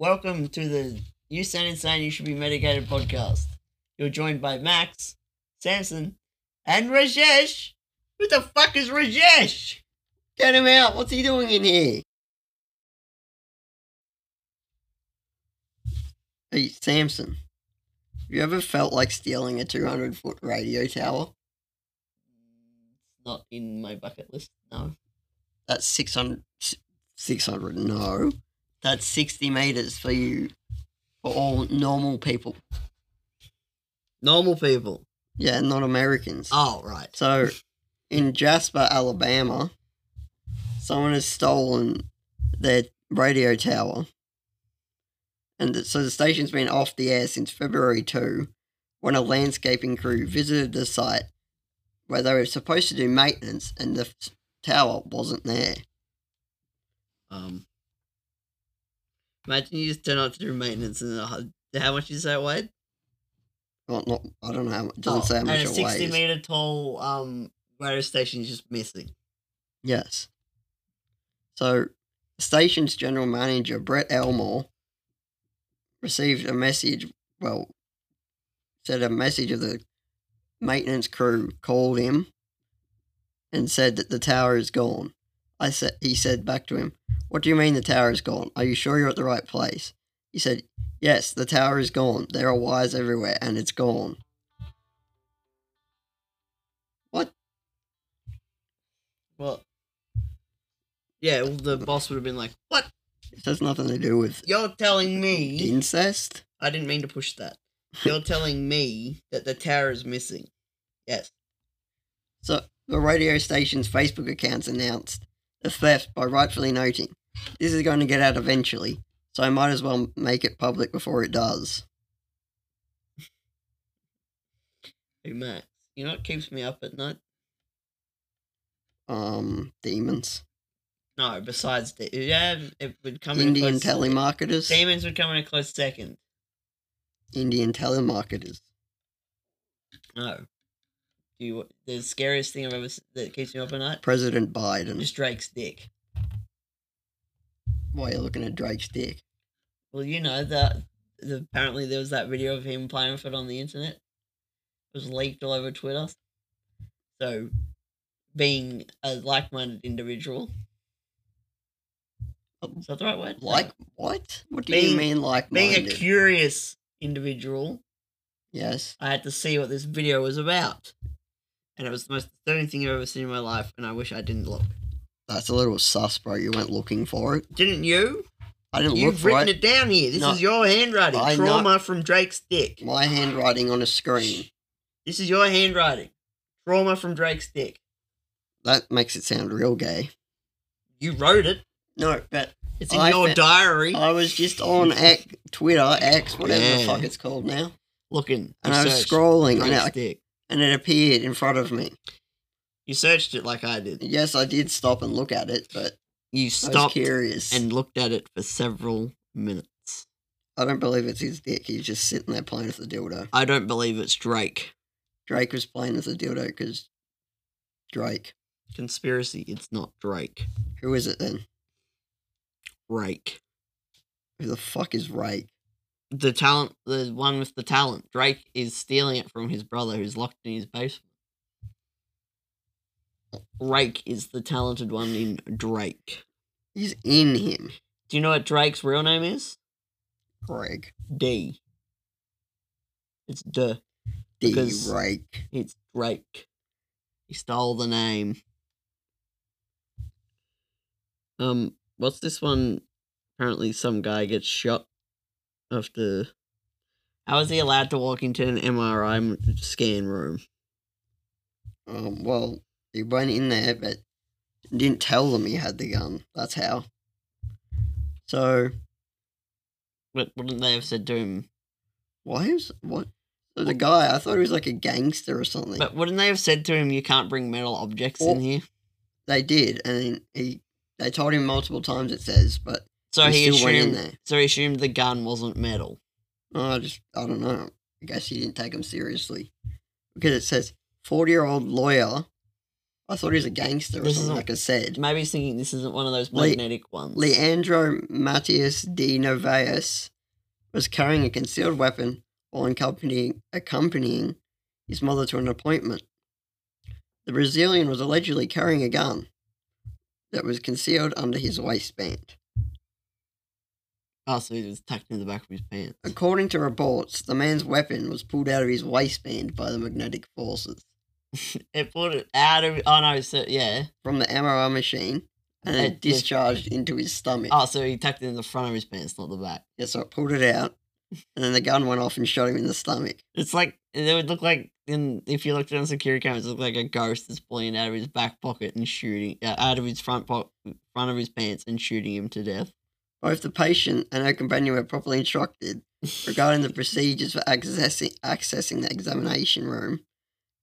Welcome to the You Sound Insane, You Should Be Medicated podcast. You're joined by Max, Samson, and Rajesh. Who the fuck is Rajesh? Get him out. What's he doing in here? Hey, Samson. Have you ever felt like stealing a 200 foot radio tower? It's not in my bucket list, no. That's 600. 600, no. That's 60 meters for you. For all normal people. Normal people. Yeah, not Americans. Oh, right. So, in Jasper, Alabama, someone has stolen their radio tower. And so the station's been off the air since February 2 when a landscaping crew visited the site where they were supposed to do maintenance and the tower wasn't there. Um, imagine you just turn up to do maintenance and uh, how much you say weighed? Well, not, I don't know, how, it doesn't Oh, say how much and a it 60 weighs. meter tall um radio station is just missing. Yes. So, the station's general manager, Brett Elmore, received a message. Well, said a message of the maintenance crew called him and said that the tower is gone. I said, he said back to him, "What do you mean the tower is gone? Are you sure you're at the right place?" He said, "Yes, the tower is gone. There are wires everywhere, and it's gone." What? Well, yeah, well, the boss would have been like, "What? This has nothing to do with You're telling me?" incest. I didn't mean to push that. You're telling me that the tower is missing. Yes. So the radio station's Facebook accounts announced the theft by rightfully noting, "This is going to get out eventually, so I might as well make it public before it does." Hey Max, you know what keeps me up at night? Um, demons, No, besides the yeah, it would come in Indian close, telemarketers, Demons would come in a close second. Indian telemarketers. No. Do you, the scariest thing I've ever that keeps me up at night? President Biden. Just Drake's dick. Why are you looking at Drake's dick? Well, you know that the, apparently there was that video of him playing with it on the internet. It was leaked all over Twitter. So, being a like-minded individual, oh. is that the right word? Like what? What do Being- you mean like being a curious individual, yes. I had to see what this video was about, and it was the most disturbing thing I've ever seen in my life. And I wish I didn't look. That's a little sus, bro. You went looking for it. Didn't you? I didn't look You've for written it. it down here. This No. is your handwriting. I know- Trauma from Drake's dick. My handwriting on a screen. This is your handwriting. Trauma from Drake's dick. That makes it sound real gay. You wrote it. No, but It's in I your fa- diary. I was just on X, Twitter, X, whatever the Yeah. fuck it's called now, Looking. and I was scrolling, and Drake's it, dick. And it appeared in front of me. You searched it like I did. Yes, I did stop and look at it, but You I was stopped curious. and looked at it for several minutes. I don't believe it's his dick. He's just sitting there playing with the dildo. I don't believe it's Drake. Drake was playing with the dildo because Drake. Conspiracy. It's not Drake. Who is it then? Rake. Who the fuck is Rake? The talent. The one with the talent. Drake is stealing it from his brother who's locked in his basement. Rake is the talented one in Drake. He's in him. Do you know what Drake's real name is? Greg. D. It's D. D. Because- Rake. It's Drake. He stole the name. Um, what's this one? Apparently, some guy gets shot after. How is he allowed to walk into an MRI scan room? Um, well, he went in there, but didn't tell them he had the gun. That's how. So, But wouldn't they have said to him? why is what? So the guy, I thought he was like a gangster or something. But wouldn't they have said to him, "You can't bring metal objects Well, in here"? they did, and he, they told him multiple times. It says, but So he he still in assumed. there. So he assumed the gun wasn't metal. oh, I just, I don't know. I guess he didn't take him seriously because it says forty-year-old lawyer I thought he was a gangster or This something, isn't- like I said. Maybe he's thinking this isn't one of those Le- magnetic ones. Leandro Matias de Novaes was carrying a concealed weapon while accompanying, accompanying his mother to an appointment. The Brazilian was allegedly carrying a gun that was concealed under his waistband. Oh, so he was tucked in the back of his pants. According to reports, the man's weapon was pulled out of his waistband by the magnetic forces It pulled it out of. Oh no, so yeah. from the MRI machine and It- it discharged into his stomach. Oh, so he tucked it in the front of his pants, not the back. Yeah, so it pulled it out, and then the gun went off and shot him in the stomach. It's like it would look like in if you looked on security cameras, it looked like a ghost is pulling out of his back pocket and shooting uh, out of his front po- front of his pants and shooting him to death. Both the patient and her companion were properly instructed regarding the procedures for accessing, accessing the examination room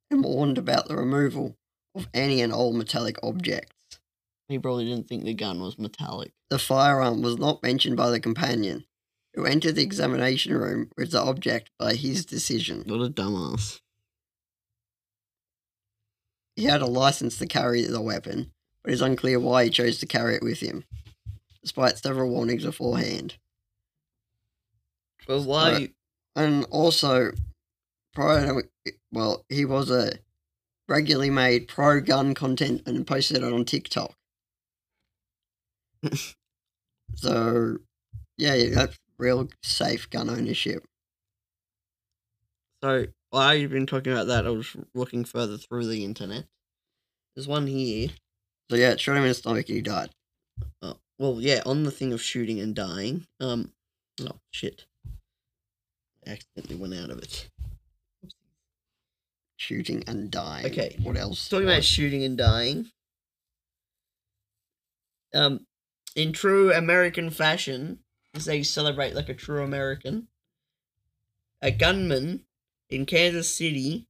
and warned about the removal of any and all metallic objects. He probably didn't think the gun was metallic. The firearm was not mentioned by the companion, who entered the examination room with the object by his decision. What a dumbass. He had a license to carry the weapon, but it's unclear why he chose to carry it with him, despite several warnings beforehand. But why? Uh, and also prior to well he was a regularly made pro gun content and posted it on tiktok so yeah yeah, that's real safe gun ownership So while you've been talking about that, I was looking further through the internet. There's one here. so yeah it shot him in the stomach and he died Oh, well, yeah, on the thing of shooting and dying. Um, oh shit, I accidentally went out of it. shooting and dying Okay, what else Talking about shooting and dying. Um, in true American fashion, as they celebrate like a true American, a gunman in Kansas City.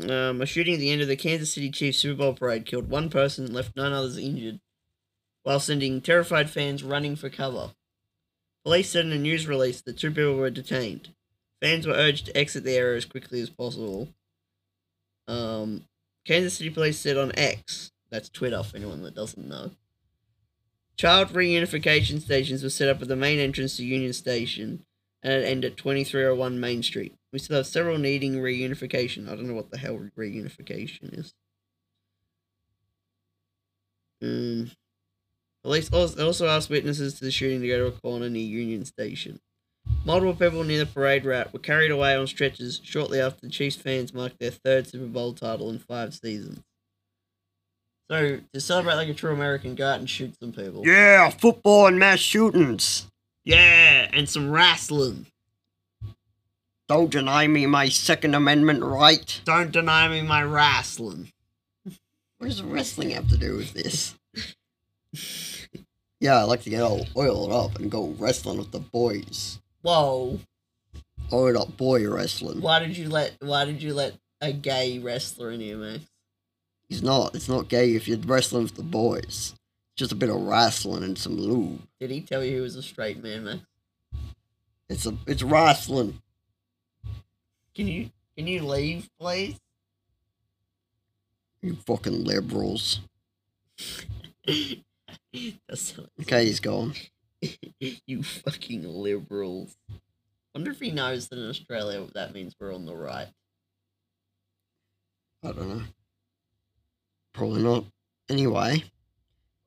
Um, a shooting at the end of the Kansas City Chiefs Super Bowl parade killed one person and left nine others injured, while sending terrified fans running for cover. Police said in a news release that two people were detained. Fans were urged to exit the area as quickly as possible. Um, Kansas City Police said on X, that's Twitter for anyone that doesn't know. Child reunification stations were set up at the main entrance to Union Station and it end at 2301 Main Street. We still have several needing reunification. I don't know what the hell reunification is. Um, police also asked witnesses to the shooting to go to a corner near Union Station. Multiple people near the parade route were carried away on stretchers shortly after the Chiefs fans marked their third Super Bowl title in five seasons. So, to celebrate like a true American, go out and shoot some people. yeah football and mass shootings Yeah, and some wrestling. don't deny me my second amendment right Don't deny me my wrestling. what does wrestling have to do with this yeah i like to get all oiled up and go wrestling with the boys Whoa! oiled up boy wrestling Why did you let Why did you let a gay wrestler in here, man? He's not. It's not gay if you're wrestling with the boys. Just a bit of wrestling and some lube. Did he tell you he was a straight man, man? It's a it's wrestling. Can you Can you leave, please? You fucking liberals. That's Okay, he's gone. you fucking liberals. Wonder if he knows that in Australia that means we're on the right. I don't know. Probably not. Anyway,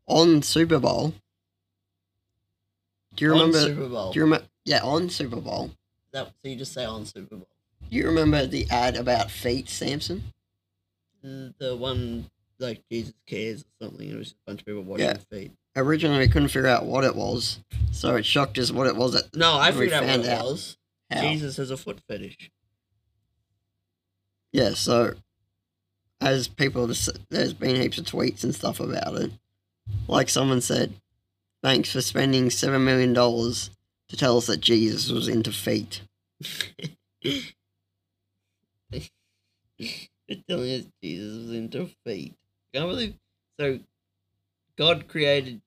on Super Bowl. Do you on remember? Super Bowl? Do you remember? Yeah, on Super Bowl. that, so you just say on Super Bowl. Do you remember the ad about feet, Samson? The one like Jesus cares or something. It was just a bunch of people washing Yeah. their feet. Originally, we couldn't figure out what it was, so it shocked us what it was. At No, I figured out what it out. was. how. Jesus has a foot fetish. Yeah, so as people, there's been heaps of tweets and stuff about it. Like someone said, thanks for spending $7 million to tell us that Jesus was into feet. They're telling us Jesus was into feet. I can't believe. So, God created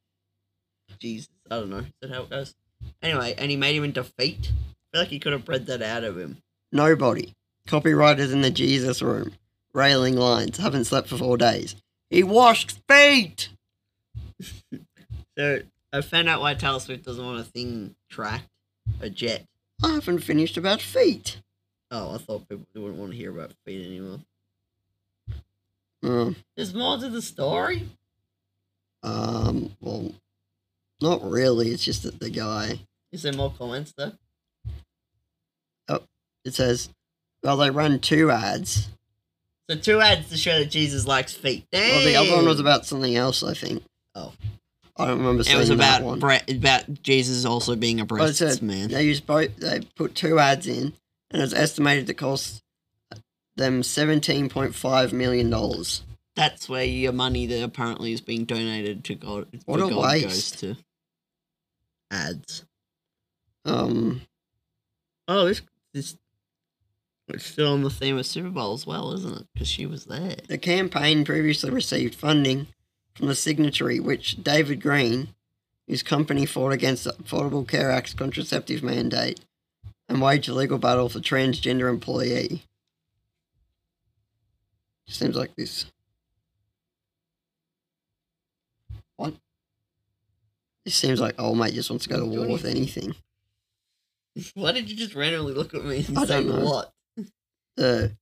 Jesus. I don't know. Is that how it goes? Anyway, and he made him into feet. I feel like he could have bred that out of him. Nobody. Copywriters in the Jesus room railing lines. Haven't slept for four days. He washed feet. So I found out why Taylor Swift doesn't want a thing tracked, a jet. I haven't finished about feet. Oh, I thought people wouldn't want to hear about feet anymore. Um, There's more to the story. um, well, not really. It's just that the guy. Is there more comments though? Oh, it says, well, they run two ads. So two ads to show that Jesus likes feet. Well, the other one was about something else. I think. Oh. I don't remember It was about one. bre- about Jesus also being a Well, it man. They used both. They put two ads in, and it's estimated to cost them seventeen point five million dollars. That's where your money that apparently is being donated to God. What to a God goes waste. to ads. Um, Oh, this this it's still on the theme of Super Bowl as well, isn't it? Because she was there. the campaign previously received funding from the signatory, which David Green, whose company fought against the Affordable Care Act's contraceptive mandate and waged a legal battle for transgender employee. Seems like this. What? This seems like old mate just wants to go to war with anything. Why did you just randomly look at me and I say don't know. what? The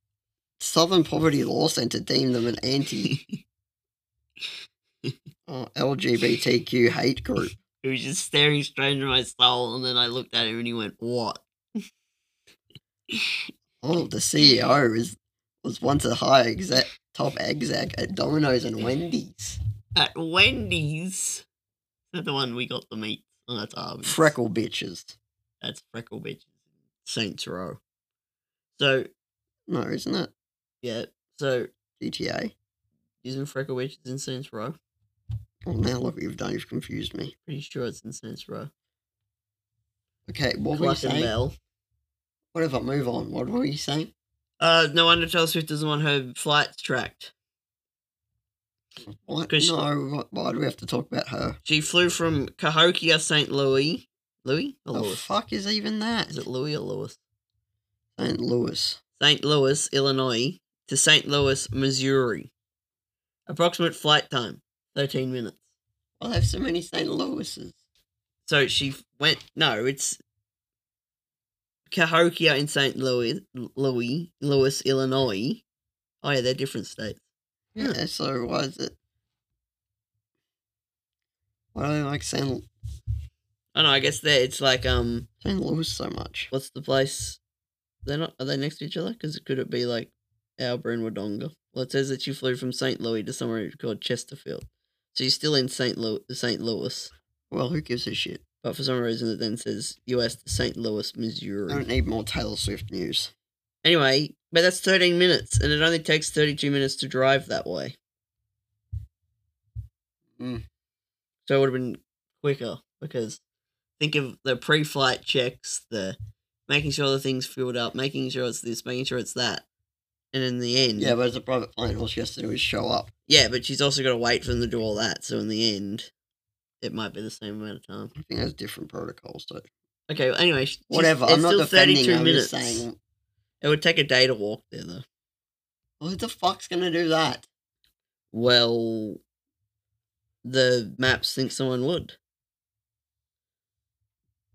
Southern Poverty Law Centre deemed them an anti uh, LGBTQ hate group. he was just staring straight into my soul, and then I looked at him and he went, "What?" Oh, the CEO is was once a high exec, top exec at Domino's and Wendy's. At Wendy's. Is the one we got the meat? Oh, that's Arby's. Freckle bitches. That's Freckle Bitches. Saints Row. So No, isn't it? yeah, so GTA. using Freckle Bitches in Saints Row. Well, now look what you've done. You've confused me. Pretty sure it's in Saints Row. Okay, what were you saying? Bell. Whatever, move on. What were you saying? Uh, no wonder Taylor Swift doesn't want her flights tracked. What? 'Cause- No, what, why do we have to talk about her? She flew from Cahokia, St. Louis. Louis or The Louis? fuck is even that? Is it Louis or Louis? St. Louis. St. Louis, Illinois to St. Louis, Missouri. Approximate flight time 13 minutes. Well, they have so many St. Louis's. So she went. No, it's Cahokia in St. Louis, Louis, Louis, Illinois. Oh yeah, they're different states. Yeah. Yeah, so why is it? Why do they like St. Oh know. I guess they it's like um, St. Louis so much? what's the place? They're not. Are they next to each other? Because could it be like Albury and Wodonga? Well, it says that you flew from St. Louis to somewhere called Chesterfield. So you're still in St. Louis, St. Louis, Well, who gives a shit? But for some reason it then says U.S. to St. Louis, Missouri. I don't need more Taylor Swift news. Anyway, but that's 13 minutes, and it only takes 32 minutes to drive that way. Mm. So it would have been quicker because think of the pre-flight checks, the making sure the thing's filled up, making sure it's this, making sure it's that, and in the end, Yeah, but it's a private plane. All she has to do is show up. yeah, but she's also got to wait for them to do all that. So in the end, it might be the same amount of time. I think there's different protocols. So Okay, well, anyway, whatever. It's I'm not still defending. 32 I'm minutes. just saying. It would take a day to walk there, though. Who the fuck's gonna do that? Well, the maps think someone would.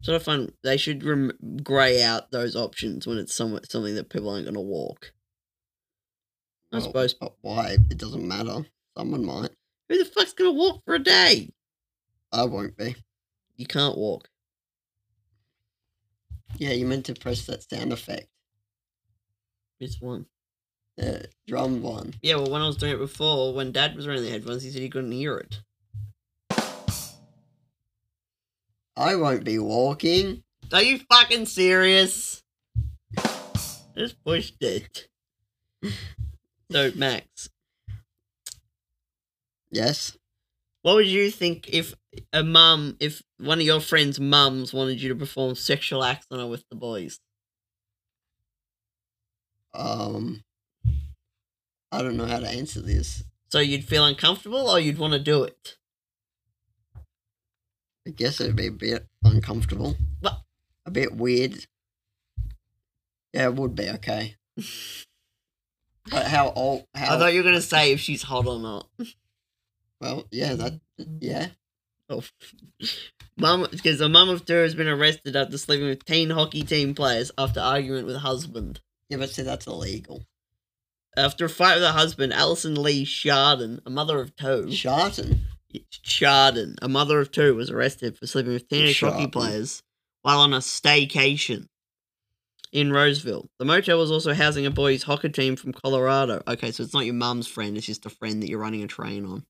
Sort of fun. They should rem- grey out those options when it's some- something that people aren't going to walk. I Well, suppose. But why? It doesn't matter. Someone might. Who the fuck's going to walk for a day? I won't be. You can't walk. Yeah, you meant to press that sound effect. It's one. The drum one. Yeah, well, when I was doing it before, when Dad was wearing the headphones, he said he couldn't hear it. I won't be walking. Are you fucking serious? Just pushed it. So, Max, Yes. What would you think if a mum, if one of your friends' mums wanted you to perform sexual acts on her with the boys? Um. I don't know how to answer this. So you'd feel uncomfortable or you'd want to do it? I guess it'd be a bit uncomfortable. What? A bit weird. Yeah, it would be okay. But how old? How I thought you were gonna say if she's hot or not. well, yeah, that yeah. Oh, mum, because a mum of two has been arrested after sleeping with teen hockey team players after argument with husband. Yeah, but see, that's illegal. After a fight with her husband, Alison Lee Chardon, a mother of two, Sharton. Chardon, a mother of two, was arrested for sleeping with teenage hockey players while on a staycation in Roseville. The motel was also housing a boys' hockey team from Colorado. Okay, so it's not your mum's friend; it's just a friend that you're running a train on.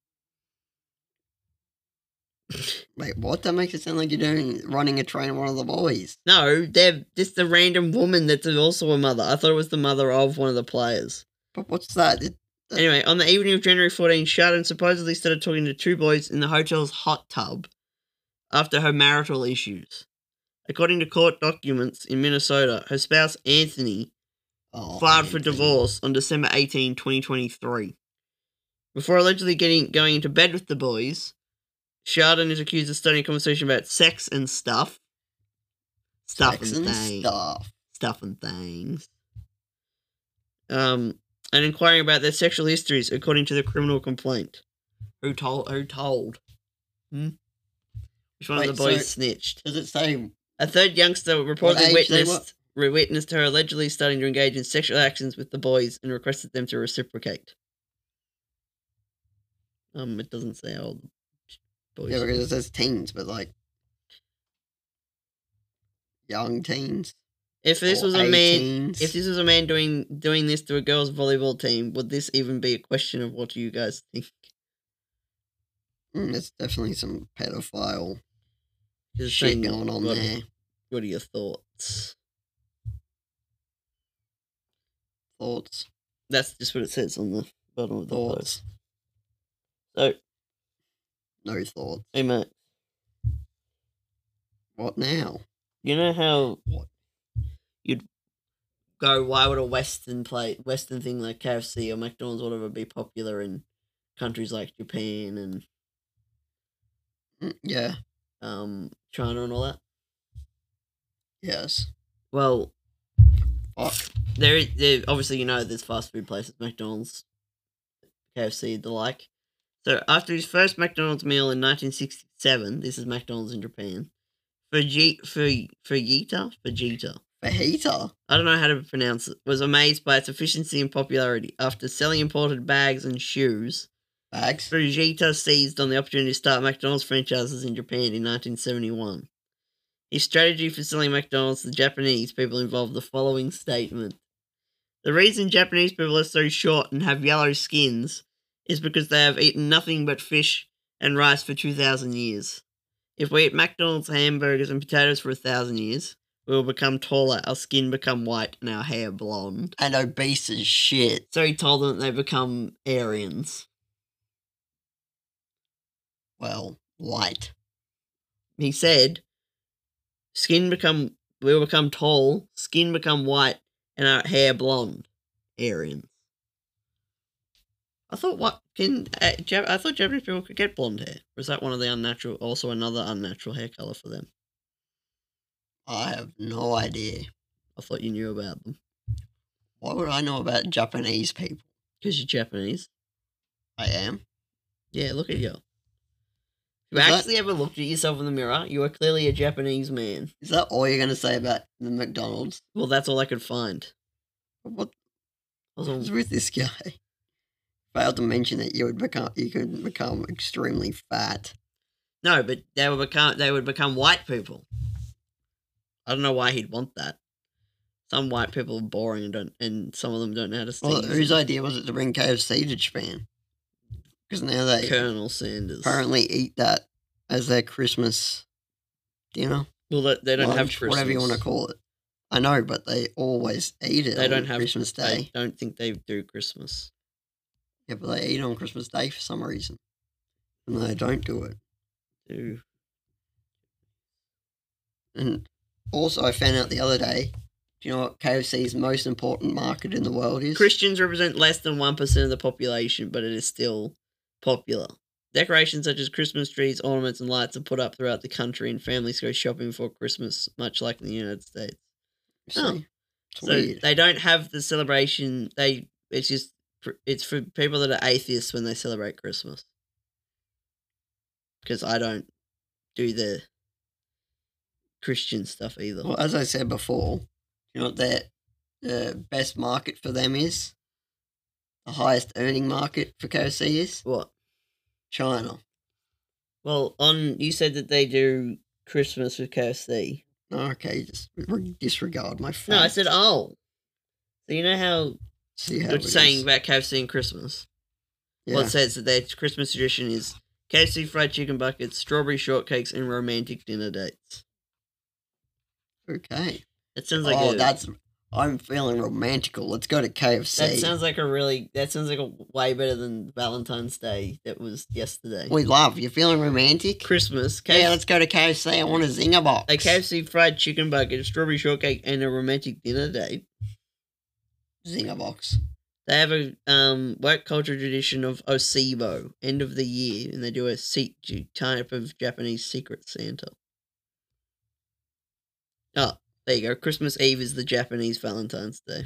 Wait, what? That makes it sound like you're doing running a train on one of the boys. No, they're just a random woman that's also a mother. I thought it was the mother of one of the players. But what's that? It, Anyway, on the evening of January 14, Chardon supposedly started talking to two boys in the hotel's hot tub after her marital issues. According to court documents in Minnesota, her spouse Anthony oh, filed for divorce on December 18, 2023. Before allegedly getting going into bed with the boys, Chardon is accused of starting a conversation about sex and stuff. Stuff Sex and and things stuff. stuff and things. Um, and inquiring about their sexual histories according to the criminal complaint. Who told? Who told? Hmm? Which one of the boys so- snitched? Does it say? A third youngster reportedly witnessed witnessed her allegedly starting to engage in sexual actions with the boys and requested them to reciprocate. Um, it doesn't say how old boys. Yeah, because it says teens, but like young teens. if this was a man. If this was a man doing doing this to a girls' volleyball team, would this even be a question of what do you guys think? Mm, it's definitely some pedophile Just shit going on what, there. What are your thoughts? Thoughts, That's just what it says on the bottom of the thoughts, post. So, no thoughts. hey mate, What now? you know how What? you'd go? Why would a Western play Western thing like KFC or McDonald's or whatever be popular in countries like Japan and Mm, Yeah. um China and all that? Yes. Well, Fuck. there, there obviously you know there's fast food places, McDonald's, KFC, the like. So after his first McDonald's meal in 1967, this is McDonald's in Japan. Fuji, Fu- Fujita, Fujita, Fajita. I don't know how to pronounce it, was amazed by its efficiency and popularity. After selling imported bags and shoes, Bags. Fujita seized on the opportunity to start McDonald's franchises in Japan in 1971. His strategy for selling McDonald's to Japanese people involved the following statement. The reason Japanese people are so short and have yellow skins is because they have eaten nothing but fish and rice for 2,000 years. If we eat McDonald's hamburgers and potatoes for a thousand years, we will become taller, our skin become white, and our hair blonde. And obese as shit. So he told them that they become Aryans. Well, white. he said, "Skin become we will become tall, skin become white, and our hair blonde." Aryans. I thought what can uh, Jap- I thought Japanese people could get blonde hair. Was that one of the unnatural? Also, another unnatural hair color for them. I have no idea. I thought you knew about them Why would I know about Japanese people? because you're Japanese. I am. Yeah, look at you. You Is that- actually ever looked at yourself in the mirror? You are clearly a Japanese man. Is that all you're gonna say about the McDonald's? Well, that's all I could find. What I was was all, with this guy? Failed to mention that you would become you could become extremely fat. No, but they would become they would become white people. I don't know why he'd want that. Some white people are boring and don't, and some of them don't know how to Well, sneeze. whose idea was it to bring KFC to Japan? Because now they Colonel Sanders. apparently eat that as their Christmas dinner, well, they, they don't have lunch, Christmas. whatever you want to call it. I know, but they always eat it. They on don't have Christmas I Day. don't think they do Christmas. Yeah, but they eat on Christmas Day for some reason, and they don't do it. Do And also, I found out the other day. Do you know what KFC's most important market in the world is? Christians represent less than one percent of the population, but it is still popular. Decorations such as Christmas trees, ornaments, and lights are put up throughout the country, and families go shopping for Christmas, much like in the United States. See? Oh. So weird. they don't have the celebration. They It's just it's for people that are atheists when they celebrate Christmas. Because I don't do the Christian stuff either. Well, as I said before, you know what their the best market for them is? The highest earning market for KFC is What? China. Well, on you said that they do Christmas with KFC. Okay, just re- disregard my. No, I said oh. So you know how you're saying about KFC and Christmas. Yeah. Well, it says that their Christmas tradition is KFC fried chicken buckets, strawberry shortcakes, and romantic dinner dates. okay. That sounds like oh, a, that's. I'm feeling romantical. Let's go to KFC. that sounds like a really that sounds like a way better than Valentine's Day that was yesterday. we love. you're feeling romantic? Christmas, Yeah, let's go to KFC. I want a zinger box. a KFC fried chicken bucket, a strawberry shortcake, and a romantic dinner date. Zinger box. They have a um, work culture tradition of Oseibo, end of the year, and they do a se- type of Japanese secret Santa. Oh, there you go. Christmas Eve is the Japanese Valentine's Day.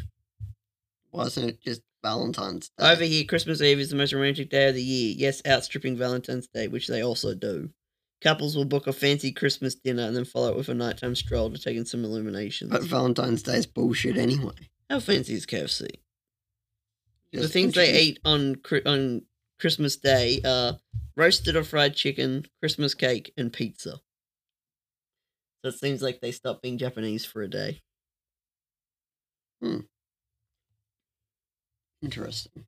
Wasn't it just Valentine's Day? Over here, Christmas Eve is the most romantic day of the year. Yes, outstripping Valentine's Day, which they also do. Couples will book a fancy Christmas dinner and then follow it with a nighttime stroll to take in some illuminations. But Valentine's Day is bullshit anyway. How fancy is KFC? the things they eat on on Christmas Day are roasted or fried chicken, Christmas cake, and pizza. So it seems like they stopped being Japanese for a day. Hmm. Interesting.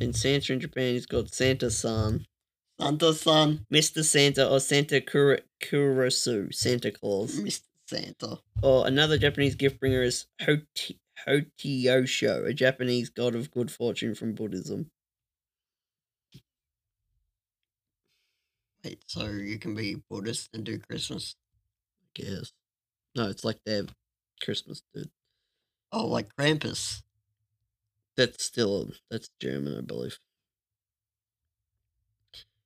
And Santa in Japan is called Santa San, Santa San. Mr. Santa, or Santa Kura- Kurosu, Santa Claus. Mr. Santa. Or another Japanese gift bringer is Hoti- Hotiosho, a Japanese god of good fortune from Buddhism. Wait, so you can be Buddhist and do Christmas? Guess. No, it's like their Christmas, dude. Oh, like Krampus. That's still that's German, I believe.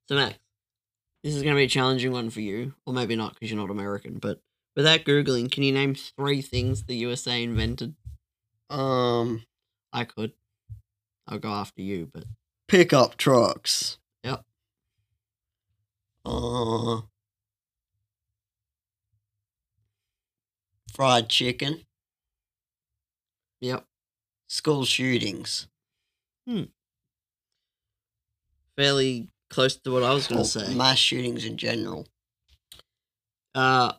So Max, this is going to be a challenging one for you, or maybe not because you're not American. But without googling, can you name three things the USA invented? Um, I could. I'll go after you, but pickup trucks. Yep. Uh, fried chicken. yep. School shootings. Hmm. Fairly close to what I was going to say. Mass shootings in general. Uh,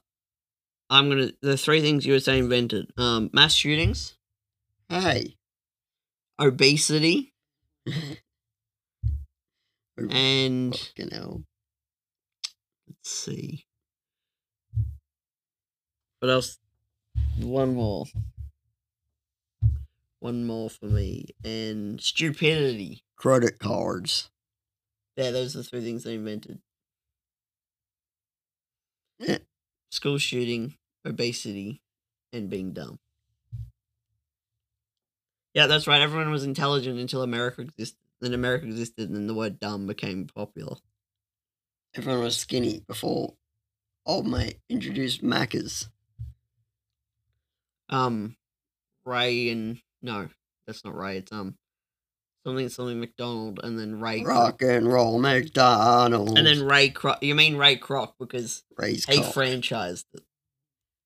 I'm gonna the three things USA invented: um, mass shootings, Hey. obesity, and Fucking hell. let's see. What else? One more. One more for me. And stupidity. Credit cards. Yeah, those are the three things they invented. Yeah. School shooting, obesity, and being dumb. Yeah, that's right. Everyone was intelligent until America existed. Then America existed, and then the word dumb became popular. Everyone was skinny before old mate introduced Macca's. Um, Ray and no, that's not Ray. It's um, something something McDonald, and then Ray. Rock and roll McDonald, and then Ray Kroc. You mean Ray Kroc because Ray's he cock. franchised it.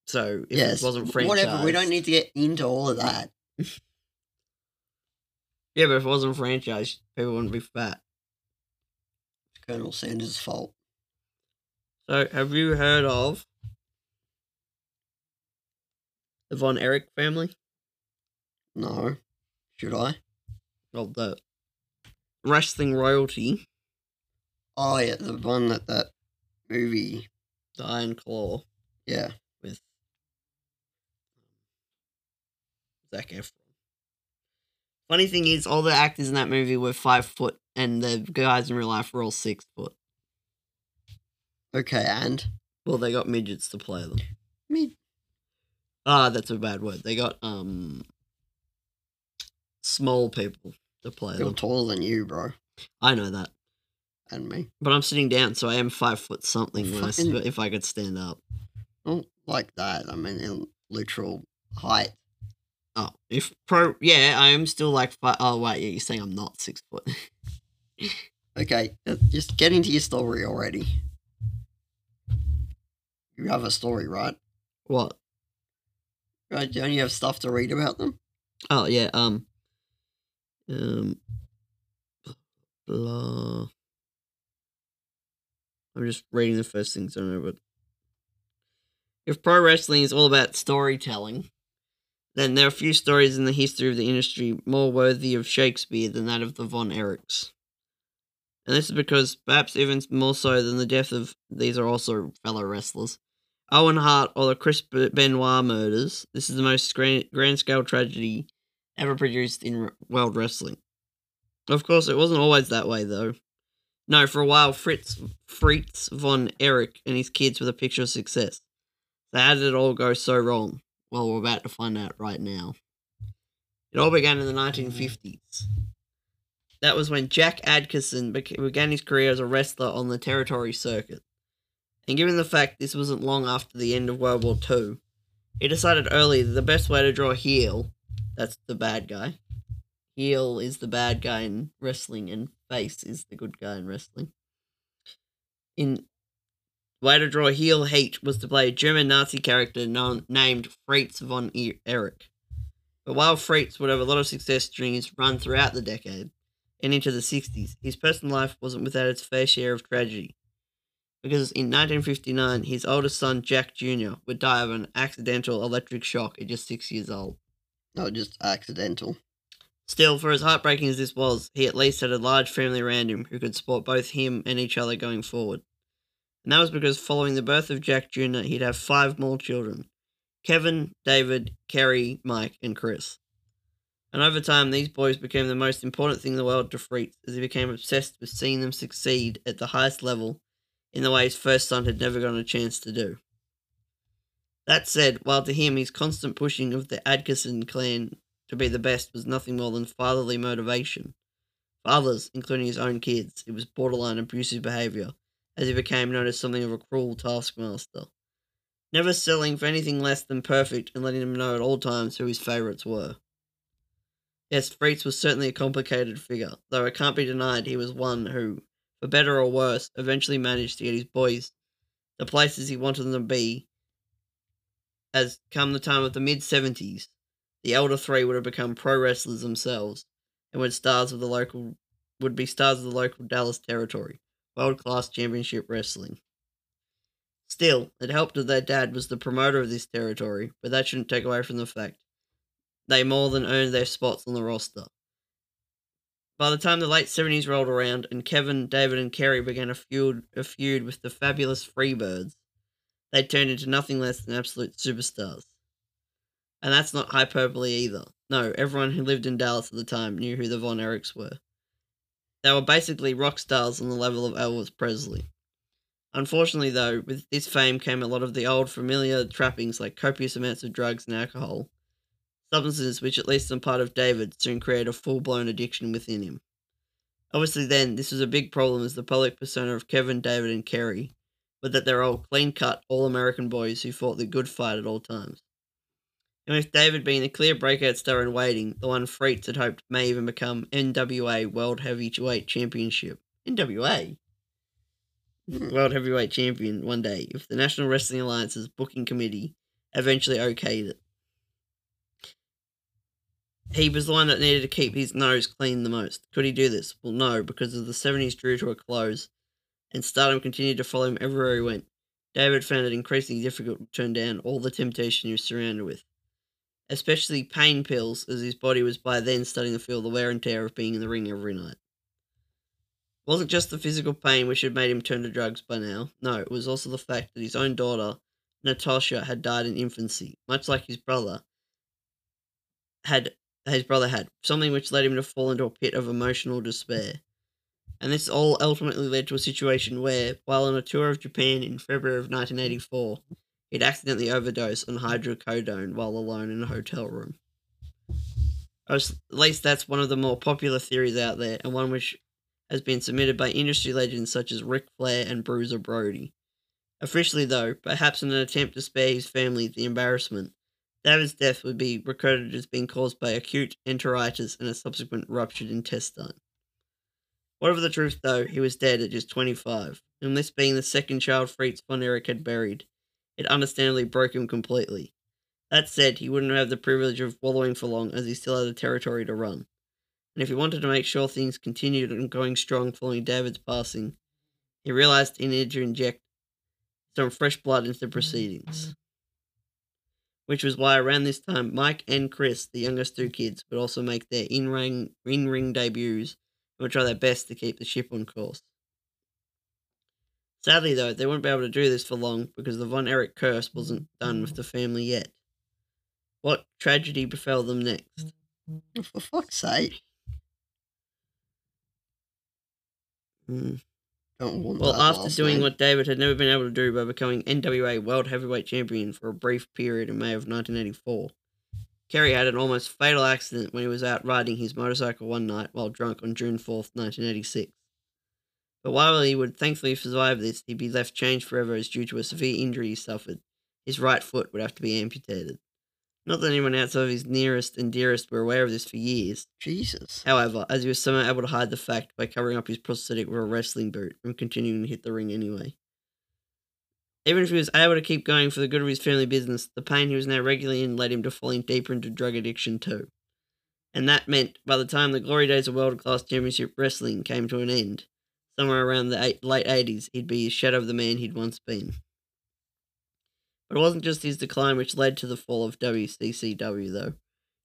So if Yes, it wasn't franchised, whatever. We don't need to get into all of that. Yeah, but if it wasn't franchised, people wouldn't be fat. It's Colonel Sanders' fault. So, have you heard of the Von Erich family? No. Should I? Well, the wrestling royalty, Oh yeah, the one that that movie. the Iron Claw, Yeah. with um, Zac Efron. Funny thing is, all the actors in that movie were five foot, and the guys in real life were all six foot. Okay, and Well, they got midgets to play them. me. Ah, that's a bad word. They got um small people to play You're them. taller than you, bro, I know that, and me. but I'm sitting down, so I am five foot something. When I, s- Fucking- if I could stand up, Not like that. I mean, in literal height. Oh, if pro, yeah, I am still like. Fi- oh wait, yeah, you're saying I'm not six foot. Okay, uh, just get into your story already. You have a story, right? what? Right? Don't you have stuff to read about them? Oh yeah. Um. Um. Blah. I'm just reading the first things I know, but if pro wrestling is all about storytelling, then there are few stories in the history of the industry more worthy of Shakespeare than that of the Von Erichs. And this is because, perhaps even more so than the death of these are also fellow wrestlers, Owen Hart or the Chris Benoit murders, this is the most grand, scale tragedy ever produced in world wrestling. Of course, it wasn't always that way, though. No, for a while, Fritz Fritz von Erich and his kids were the picture of success. So how did it all go so wrong? Well, we're about to find out right now. It all began in the mm. 1950s. That was when Jack Adkisson began his career as a wrestler on the territory circuit. And given the fact this wasn't long after the end of World War II, he decided early that the best way to draw a heel, that's the bad guy, heel is the bad guy in wrestling and face is the good guy in wrestling. In way to draw heel hate was to play a German Nazi character known, named Fritz von Erich. But while Fritz would have a lot of success during his run throughout the decade and into the 60s, his personal life wasn't without its fair share of tragedy. Because in 1959, his oldest son, Jack Jr., would die of an accidental electric shock at just six years old. No, just accidental. Still, for as heartbreaking as this was, he at least had a large family around him who could support both him and each other going forward. And that was because following the birth of Jack Jr., he'd have five more children Kevin, David, Kerry, Mike, and Chris. And over time, these boys became the most important thing in the world to Fritz as he became obsessed with seeing them succeed at the highest level in the way his first son had never gotten a chance to do. That said, while to him his constant pushing of the Adkisson clan to be the best was nothing more than fatherly motivation, for others, including his own kids, it was borderline abusive behaviour, as he became known as something of a cruel taskmaster. Never settling for anything less than perfect and letting them know at all times who his favourites were. Yes, Fritz was certainly a complicated figure, though it can't be denied he was one who, for better or worse, eventually managed to get his boys the places he wanted them to be. As come the time of the mid 70s, the elder three would have become pro wrestlers themselves and would stars of the local would be stars of the local Dallas territory, world class championship wrestling. Still, it helped that their dad was the promoter of this territory, but that shouldn't take away from the fact they more than earned their spots on the roster. By the time the late 70s rolled around and Kevin, David, and Kerry began a feud, a feud with the fabulous Freebirds, they turned into nothing less than absolute superstars. And that's not hyperbole either. No, everyone who lived in Dallas at the time knew who the Von Erichs were. They were basically rock stars on the level of Elvis Presley. Unfortunately, though, with this fame came a lot of the old familiar trappings like copious amounts of drugs and alcohol, substances which, at least on part of David, soon created a full blown addiction within him. Obviously, then, this was a big problem as the public persona of Kevin, David, and Kerry, but that they're all clean cut, all American boys who fought the good fight at all times. And with David being the clear breakout star in waiting, the one Fritz had hoped may even become NWA World Heavyweight Championship. NWA? Hmm, World Heavyweight Champion one day, if the National Wrestling Alliance's booking committee eventually okayed it he was the one that needed to keep his nose clean the most. Could he do this? Well, no, because as the 70s drew to a close and stardom continued to follow him everywhere he went, David found it increasingly difficult to turn down all the temptation he was surrounded with, especially pain pills, as his body was by then starting to feel the wear and tear of being in the ring every night. It wasn't just the physical pain which had made him turn to drugs by now. No, it was also the fact that his own daughter, Natasha, had died in infancy, much like his brother, had his brother had, something which led him to fall into a pit of emotional despair. And this all ultimately led to a situation where, while on a tour of Japan in February of 1984, he'd accidentally overdosed on hydrocodone while alone in a hotel room. at least that's one of the more popular theories out there, and one which has been submitted by industry legends such as Ric Flair and Bruiser Brody. Officially, though, perhaps in an attempt to spare his family the embarrassment, David's death would be recorded as being caused by acute enteritis and a subsequent ruptured intestine. Whatever the truth, though, he was dead at just 25, and this being the second child Fritz von Erich had buried, it understandably broke him completely. That said, he wouldn't have the privilege of wallowing for long, as he still had the territory to run. And if he wanted to make sure things continued and going strong following David's passing, he realized he needed to inject some fresh blood into the proceedings. Which was why around this time, Mike and Chris, the youngest two kids, would also make their in-ring, in-ring debuts and would try their best to keep the ship on course. Sadly, though, they wouldn't be able to do this for long because the Von Erich curse wasn't done with the family yet. What tragedy befell them next? For fuck's sake. Hmm. Well, after doing name. what David had never been able to do by becoming NWA World Heavyweight Champion for a brief period in May of 1984, Kerry had an almost fatal accident when he was out riding his motorcycle one night while drunk on June 4th, 1986. But while he would thankfully survive this, he'd be left changed forever as due to a severe injury he suffered. His right foot would have to be amputated. Not that anyone outside of his nearest and dearest were aware of this for years, Jesus. However, as he was somehow able to hide the fact by covering up his prosthetic with a wrestling boot and continuing to hit the ring anyway. Even if he was able to keep going for the good of his family business, the pain he was now regularly in led him to falling deeper into drug addiction too. And that meant by the time the glory days of world class championship wrestling came to an end, somewhere around the eight, late 80s, he'd be a shadow of the man he'd once been. But it wasn't just his decline which led to the fall of WCCW, though.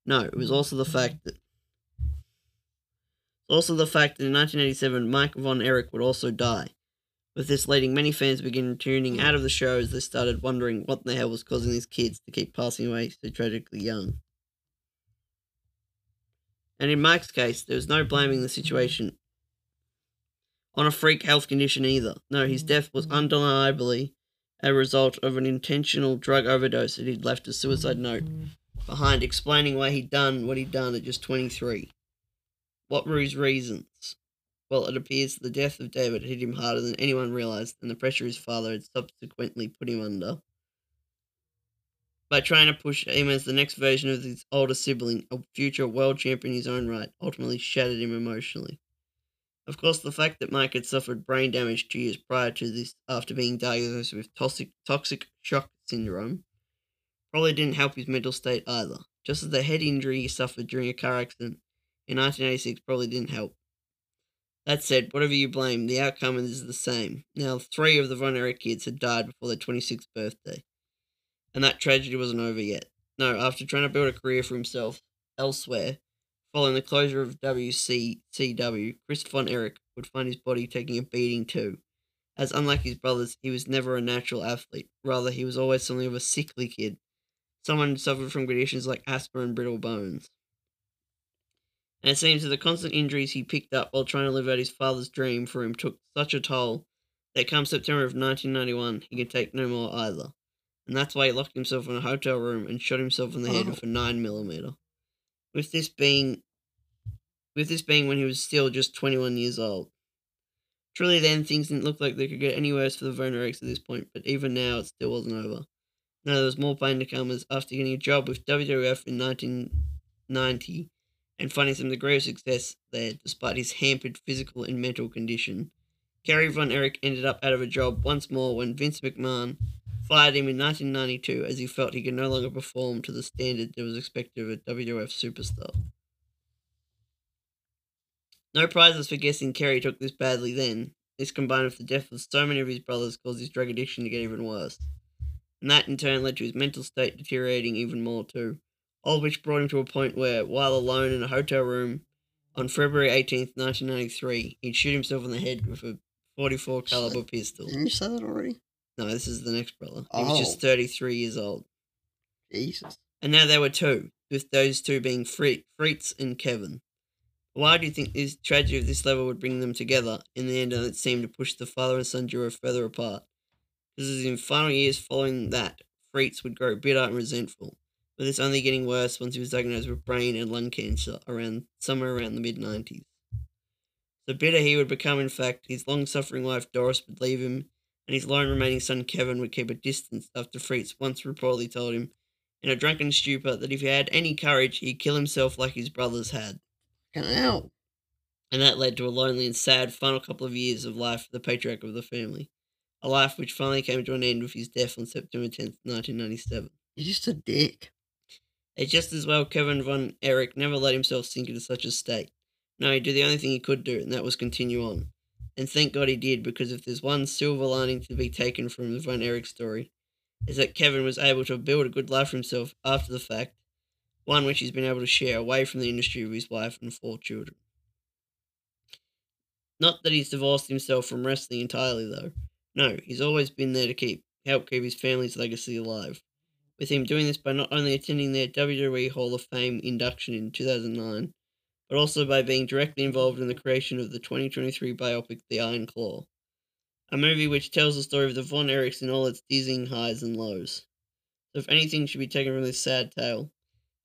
No, it was also the fact that also the fact that in 1987 Mike Von Erich would also die, with this leading many fans to begin tuning out of the show as they started wondering what the hell was causing these kids to keep passing away so tragically young. And in Mike's case, there was no blaming the situation on a freak health condition either. No, his mm. death was mm. undeniably a result of an intentional drug overdose that he'd left a suicide note mm. behind explaining why he'd done what he'd done at just 23. What were his reasons? Well, it appears the death of David hit him harder than anyone realized, and the pressure his father had subsequently put him under. By trying to push him as the next version of his older sibling, a future world champion in his own right, ultimately shattered him emotionally. Of course, the fact that Mike had suffered brain damage two years prior to this after being diagnosed with toxic, toxic shock syndrome probably didn't help his mental state either, just as the head injury he suffered during a car accident in 1986 probably didn't help. That said, whatever you blame, the outcome is the same. Now, three of the Von Erich kids had died before their 26th birthday. And that tragedy wasn't over yet. No, after trying to build a career for himself elsewhere, following the closure of WCCW, Chris Von Erich would find his body taking a beating too. As unlike his brothers, he was never a natural athlete. Rather, he was always something of a sickly kid. Someone who suffered from conditions like asthma and brittle bones and it seems that the constant injuries he picked up while trying to live out his father's dream for him took such a toll that come September of 1991, he could take no more either. And that's why he locked himself in a hotel room and shot himself in the head Oh. with a 9mm. With this being with this being when he was still just 21 years old. Truly then, things didn't look like they could get any worse for the Von Erichs at this point, but even now it still wasn't over. Now there was more pain to come as after getting a job with WWF in 1990, and finding some degree of success there despite his hampered physical and mental condition. Kerry Von Erich ended up out of a job once more when Vince McMahon fired him in 1992 as he felt he could no longer perform to the standard that was expected of a WWF superstar. No prizes for guessing Kerry took this badly then. This combined with the death of so many of his brothers caused his drug addiction to get even worse. And that in turn led to his mental state deteriorating even more too all of which brought him to a point where, while alone in a hotel room on February 18th, 1993, he'd shoot himself in the head with a 44 caliber pistol. Didn't you say that already? No, this is the next brother. He was just Oh. 33 years old. Jesus. And now there were two, with those two being Fri- Fritz and Kevin. Why do you think this tragedy of this level would bring them together in the end and it seemed to push the father and son duo further apart? Because as in final years following that, Fritz would grow bitter and resentful, with this only getting worse once he was diagnosed with brain and lung cancer around somewhere around the mid 90s. The bitter he would become, in fact, his long suffering wife Doris would leave him, and his lone remaining son Kevin would keep a distance after Fritz once reportedly told him, in a drunken stupor that if he had any courage, he'd kill himself like his brothers had. Fucking hell. And that led to a lonely and sad final couple of years of life for the patriarch of the family. A life which finally came to an end with his death on September 10th, 1997. You're just a dick. It's just as well Kevin von Erich never let himself sink into such a state. No, he did the only thing he could do, and that was continue on. And thank God he did, because if there's one silver lining to be taken from the von Erich story, is that Kevin was able to build a good life for himself after the fact, one which he's been able to share away from the industry with his wife and four children. Not that he's divorced himself from wrestling entirely, though. No, he's always been there to keep help keep his family's legacy alive. With him doing this by not only attending their WWE Hall of Fame induction in 2009, but also by being directly involved in the creation of the 2023 biopic The Iron Claw, a movie which tells the story of the Von Erichs in all its dizzying highs and lows. So, if anything should be taken from this sad tale,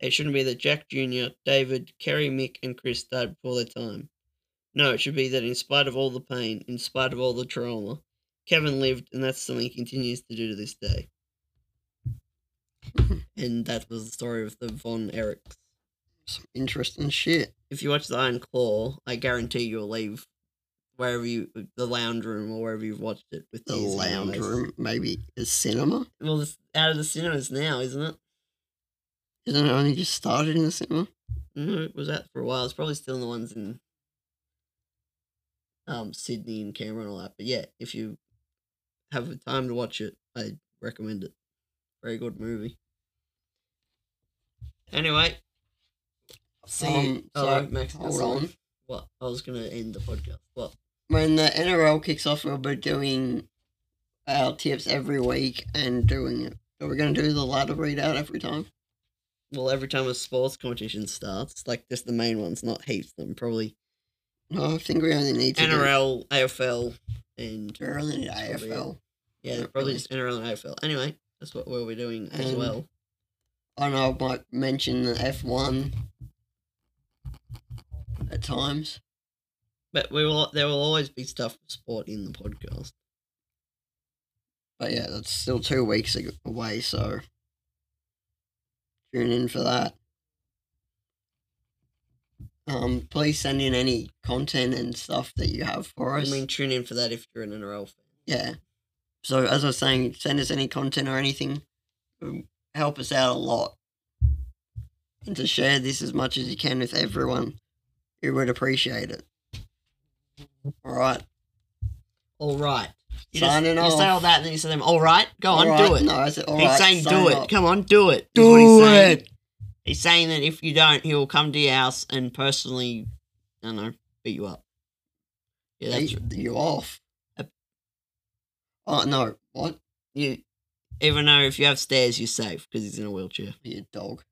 it shouldn't be that Jack Jr., David, Kerry, Mick, and Chris died before their time. No, it should be that in spite of all the pain, in spite of all the trauma, Kevin lived, and that's something he continues to do to this day. and that was the story of the Von Erichs. Some interesting shit. If you watch the Iron Claw, I guarantee you'll leave wherever you, the lounge room or wherever you've watched it with The tears in your lounge eyes. room, maybe a cinema. Well, it's out of the cinemas now, isn't it? Isn't it only just started in the cinema? No, it was out for a while. It's probably still in the ones in um Sydney and Canberra and all that. But yeah, if you have the time to watch it, I recommend it. Very good movie. Anyway, see. Um, oh, so, Max, hold on. What? I was gonna end the podcast. What? When the NRL kicks off, we'll be doing our tips every week and doing it. Are we going to do the ladder readout every time? Well, every time a sports competition starts, like just the main ones, not heaps of them. Probably No, I think we only need to do NRL, AFL, and We only need probably AFL. yeah, probably really. just NRL and AFL. Anyway, that's what we'll be doing as well. I know I might mention the F1 at times. But we will. There will always be stuff for sport in the podcast. But yeah, that's still two weeks away, so tune in for that. Um, please send in any content and stuff that you have for us. I us. mean, tune in for that if you're an NRL fan. yeah. So as I was saying, send us any content or anything. It help us out a lot. And to share this as much as you can with everyone, we would appreciate it. All right. All right. You, Signing just, you say all that, and then you say them. All right, go on, do it. No, I said all he's right, saying sign do it. off. Come on, do it. is Do what he's saying. it. He's saying that if you don't, he will come to your house and personally, I don't know, beat you up. Yeah, that's you off. Uh, Oh no! What? you. Even though if you have stairs, you're safe because he's in a wheelchair. You dog.